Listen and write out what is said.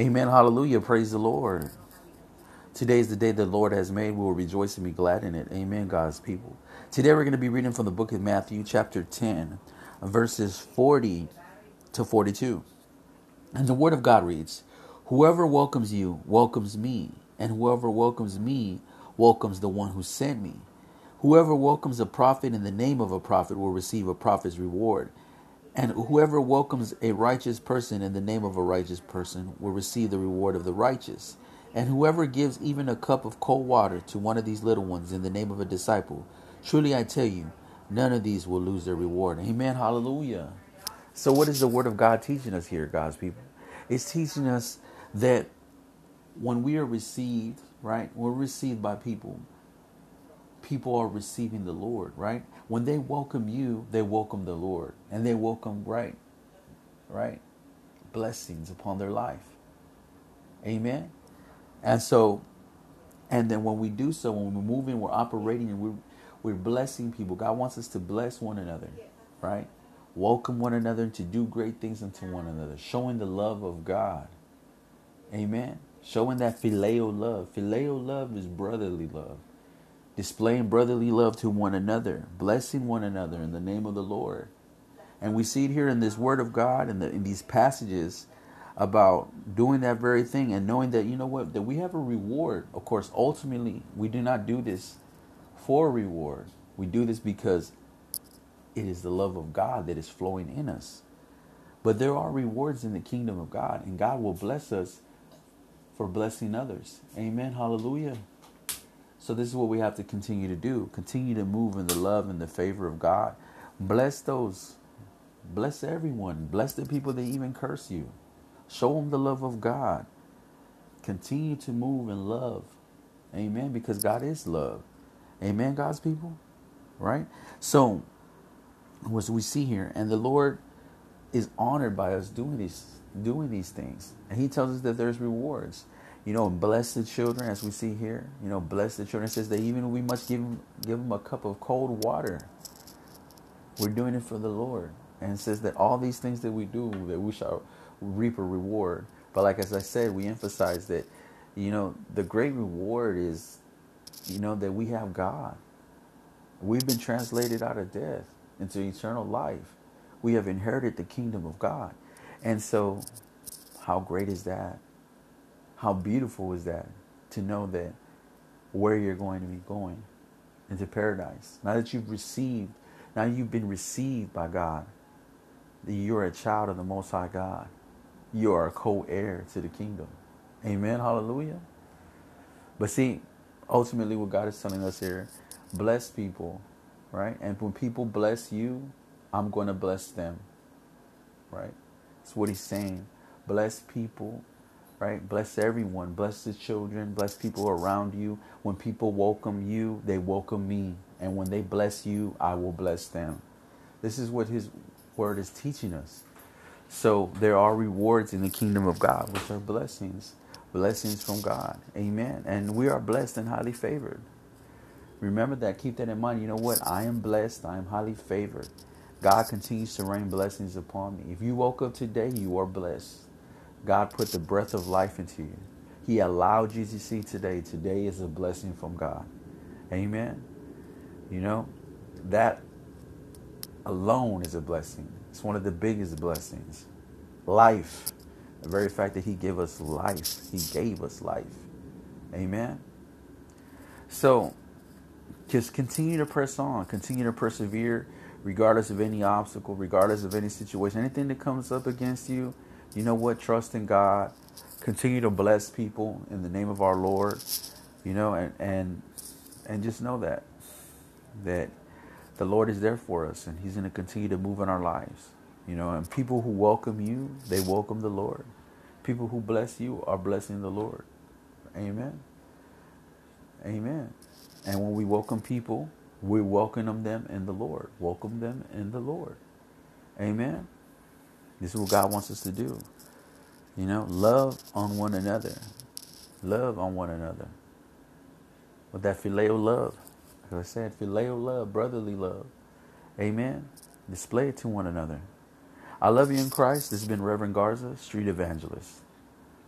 Amen. Hallelujah. Praise the Lord. Today is the day the Lord has made. We will rejoice and be glad in it. Amen, God's people. Today we're going to be reading from the book of Matthew, chapter 10, verses 40 to 42. And the word of God reads Whoever welcomes you welcomes me, and whoever welcomes me welcomes the one who sent me. Whoever welcomes a prophet in the name of a prophet will receive a prophet's reward. And whoever welcomes a righteous person in the name of a righteous person will receive the reward of the righteous. And whoever gives even a cup of cold water to one of these little ones in the name of a disciple, truly I tell you, none of these will lose their reward. Amen. Hallelujah. So, what is the Word of God teaching us here, God's people? It's teaching us that when we are received, right, we're received by people, people are receiving the Lord, right? When they welcome you, they welcome the Lord and they welcome, right, right, blessings upon their life. Amen. And so, and then when we do so, when we're moving, we're operating, and we're we're blessing people. God wants us to bless one another, right? Welcome one another and to do great things unto one another, showing the love of God. Amen. Showing that phileo love. Phileo love is brotherly love displaying brotherly love to one another, blessing one another in the name of the Lord. And we see it here in this Word of God and in, in these passages about doing that very thing and knowing that, you know what, that we have a reward. Of course, ultimately, we do not do this for reward. We do this because it is the love of God that is flowing in us. But there are rewards in the kingdom of God, and God will bless us for blessing others. Amen. Hallelujah. So this is what we have to continue to do. Continue to move in the love and the favor of God. Bless those. Bless everyone. Bless the people that even curse you. Show them the love of God. Continue to move in love. Amen. Because God is love. Amen, God's people. Right? So, what we see here, and the Lord is honored by us doing these doing these things. And He tells us that there's rewards you know, bless the children, as we see here. You know, bless the children. It says that even we must give them, give them a cup of cold water. We're doing it for the Lord. And it says that all these things that we do, that we shall reap a reward. But like as I said, we emphasize that, you know, the great reward is, you know, that we have God. We've been translated out of death into eternal life. We have inherited the kingdom of God. And so, how great is that? How beautiful is that to know that where you're going to be going into paradise. Now that you've received, now you've been received by God, that you're a child of the Most High God. You are a co heir to the kingdom. Amen. Hallelujah. But see, ultimately, what God is telling us here bless people, right? And when people bless you, I'm going to bless them, right? That's what He's saying. Bless people right? Bless everyone. Bless the children. Bless people around you. When people welcome you, they welcome me. And when they bless you, I will bless them. This is what His Word is teaching us. So there are rewards in the kingdom of God, which are blessings. Blessings from God. Amen. And we are blessed and highly favored. Remember that. Keep that in mind. You know what? I am blessed. I am highly favored. God continues to rain blessings upon me. If you woke up today, you are blessed. God put the breath of life into you. He allowed you to see today. Today is a blessing from God. Amen. You know, that alone is a blessing. It's one of the biggest blessings. Life. The very fact that He gave us life. He gave us life. Amen. So just continue to press on, continue to persevere, regardless of any obstacle, regardless of any situation, anything that comes up against you you know what? Trust in God. Continue to bless people in the name of our Lord. You know, and and and just know that that the Lord is there for us and He's going to continue to move in our lives. You know, and people who welcome you, they welcome the Lord. People who bless you are blessing the Lord. Amen. Amen. And when we welcome people, we welcome them in the Lord. Welcome them in the Lord. Amen. This is what God wants us to do. You know, love on one another. Love on one another. With that filial love. Like I said, filial love, brotherly love. Amen. Display it to one another. I love you in Christ. This has been Reverend Garza, Street Evangelist.